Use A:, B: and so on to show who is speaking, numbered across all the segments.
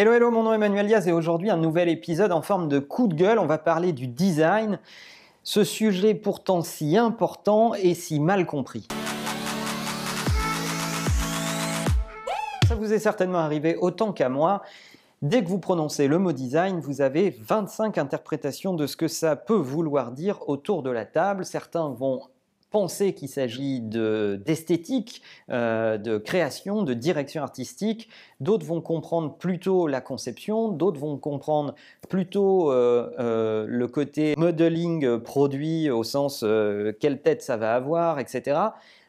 A: Hello, hello, mon nom est Emmanuel Diaz et aujourd'hui un nouvel épisode en forme de coup de gueule. On va parler du design, ce sujet pourtant si important et si mal compris. Ça vous est certainement arrivé autant qu'à moi. Dès que vous prononcez le mot design, vous avez 25 interprétations de ce que ça peut vouloir dire autour de la table. Certains vont penser qu'il s'agit d'esthétique, euh, de, création, de direction artistique. D'autres vont comprendre plutôt la conception, d'autres vont comprendre plutôt euh, euh, le côté modeling produit au sens quelle tête ça va avoir, etc.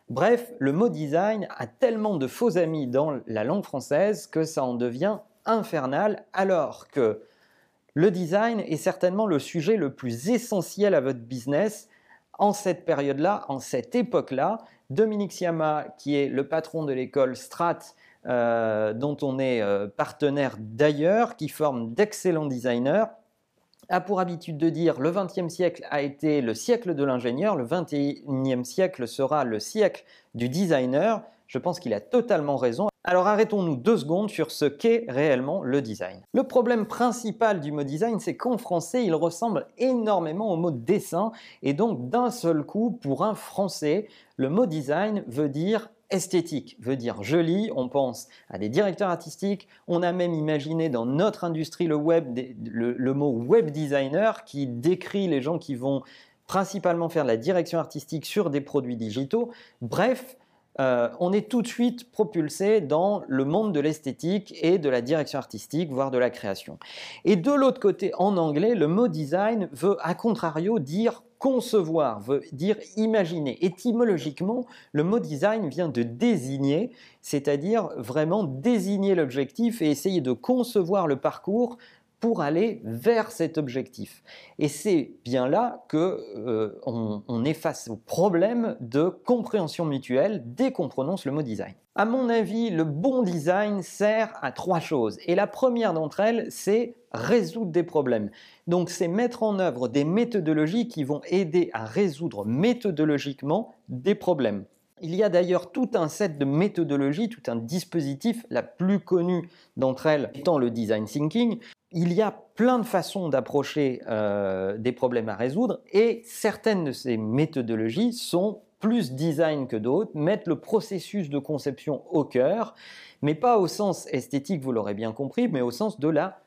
A: Bref, le mot design a tellement de faux amis dans la langue française que ça en devient infernal, alors que le design est certainement le sujet le plus essentiel à votre business en cette période-là, en cette époque-là. Dominique Siama, qui est le patron de l'école Strat, euh, dont on est euh, partenaire d'ailleurs, qui forme d'excellents designers, a pour habitude de dire le XXe siècle a été le siècle de l'ingénieur, le XXIe siècle sera le siècle du designer. Je pense qu'il a totalement raison. Alors arrêtons-nous deux secondes sur ce qu'est réellement le design. Le problème principal du mot design, c'est qu'en français, il ressemble énormément au mot dessin, et donc d'un seul coup, pour un français, le mot design veut dire esthétique, veut dire joli, on pense à des directeurs artistiques, on a même imaginé dans notre industrie le web, le, mot web designer qui décrit les gens qui vont principalement faire de la direction artistique sur des produits digitaux. Bref, euh, on est tout de suite propulsé dans le monde de l'esthétique et de la direction artistique, voire de la création. Et de l'autre côté, en anglais, le mot design veut, à contrario, dire concevoir, veut dire imaginer. Étymologiquement, le mot design vient de désigner, c'est-à-dire vraiment désigner l'objectif et essayer de concevoir le parcours pour aller vers cet objectif. Et c'est bien là que euh, on, est face au problème de compréhension mutuelle dès qu'on prononce le mot design. À mon avis, le bon design sert à trois choses. Et la première d'entre elles, c'est résoudre des problèmes. Donc c'est mettre en œuvre des méthodologies qui vont aider à résoudre méthodologiquement des problèmes. Il y a d'ailleurs tout un set de méthodologies, tout un dispositif, la plus connue d'entre elles étant le design thinking, il y a plein de façons d'approcher euh, des problèmes à résoudre et certaines de ces méthodologies sont plus design que d'autres, mettent le processus de conception au cœur, mais pas au sens esthétique, vous l'aurez bien compris, mais au sens de la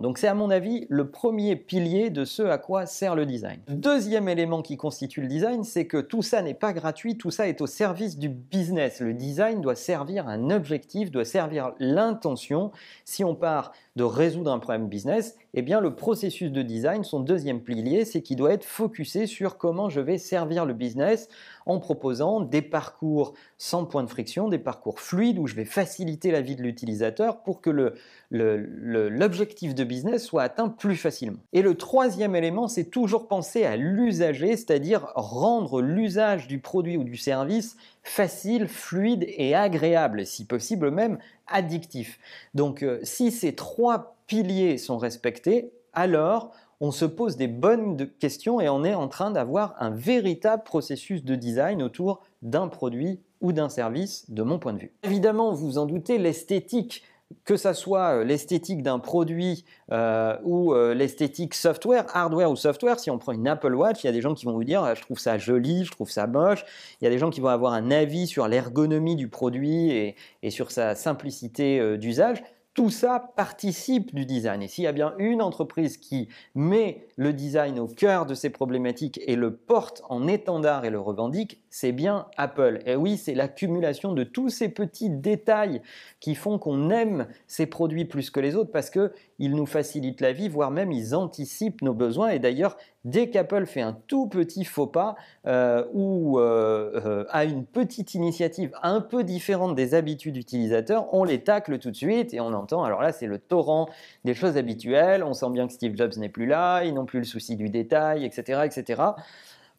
A: Donc c'est à mon avis le premier pilier de ce à quoi sert le design. Deuxième élément qui constitue le design, c'est que tout ça n'est pas gratuit, tout ça est au service du business. Le design doit servir un objectif, doit servir l'intention. Si on part de résoudre un problème business, eh bien le processus de design, son deuxième pilier, c'est qu'il doit être focusé sur comment je vais servir le business en proposant des parcours sans point de friction, des parcours fluides où je vais faciliter la vie de l'utilisateur pour que l'objectif de business soit atteint plus facilement. Et le troisième élément, c'est toujours penser à l'usager, c'est-à-dire rendre l'usage du produit ou du service facile, fluide et agréable, si possible même addictif. Donc euh, si ces trois piliers sont respectés, alors on se pose des bonnes questions et on est en train d'avoir un véritable processus de design autour d'un produit ou d'un service, de mon point de vue. Évidemment, vous vous en doutez, l'esthétique que ça soit euh, l'esthétique d'un produit euh, ou l'esthétique software, hardware ou software, si on prend une Apple Watch, il y a des gens qui vont vous dire ah, je trouve ça joli, je trouve ça moche. Il y a des gens qui vont avoir un avis sur l'ergonomie du produit et sur sa simplicité d'usage. Tout ça participe du design. Et s'il y a bien une entreprise qui met le design au cœur de ses problématiques et le porte en étendard et le revendique, c'est bien Apple. Et oui, c'est l'accumulation de tous ces petits détails qui font qu'on aime ces produits plus que les autres parce qu'ils nous facilitent la vie, voire même ils anticipent nos besoins. Et d'ailleurs, dès qu'Apple fait un tout petit faux pas euh, ou euh, euh, a une petite initiative un peu différente des habitudes utilisateurs, on les tacle tout de suite et on entend, alors là c'est le torrent des choses habituelles, on sent bien que Steve Jobs n'est plus là, ils n'ont plus le souci du détail, etc. etc.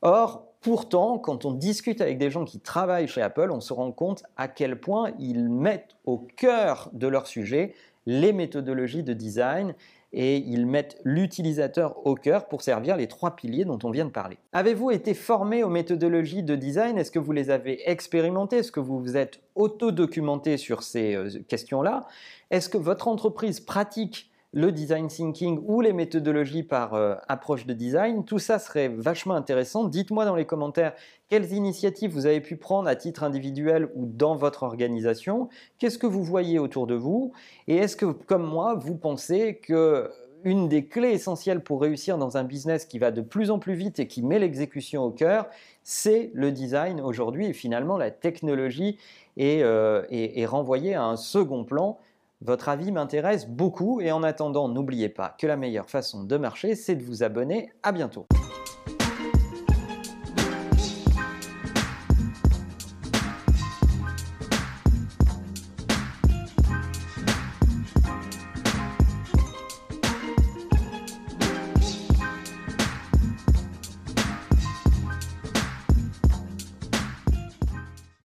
A: Or, pourtant, quand on discute avec des gens qui travaillent chez Apple, on se rend compte à quel point ils mettent au cœur de leur sujet les méthodologies de design et ils mettent l'utilisateur au cœur pour servir les trois piliers dont on vient de parler. Avez-vous été formé aux méthodologies de design? Est-ce que vous les avez expérimentées? Est-ce que vous vous êtes auto-documenté sur ces euh, questions-là? Est-ce que votre entreprise pratique le design thinking ou les méthodologies par euh, approche de design, tout ça serait vachement intéressant. Dites-moi dans les commentaires quelles initiatives vous avez pu prendre à titre individuel ou dans votre organisation. Qu'est-ce que vous voyez autour de vous? Et est-ce que, comme moi, vous pensez que une des clés essentielles pour réussir dans un business qui va de plus en plus vite et qui met l'exécution au cœur, c'est le design aujourd'hui et finalement la technologie est, euh, est renvoyée à un second plan votre avis m'intéresse beaucoup et en attendant, n'oubliez pas que la meilleure façon de marcher, c'est de vous abonner. À bientôt.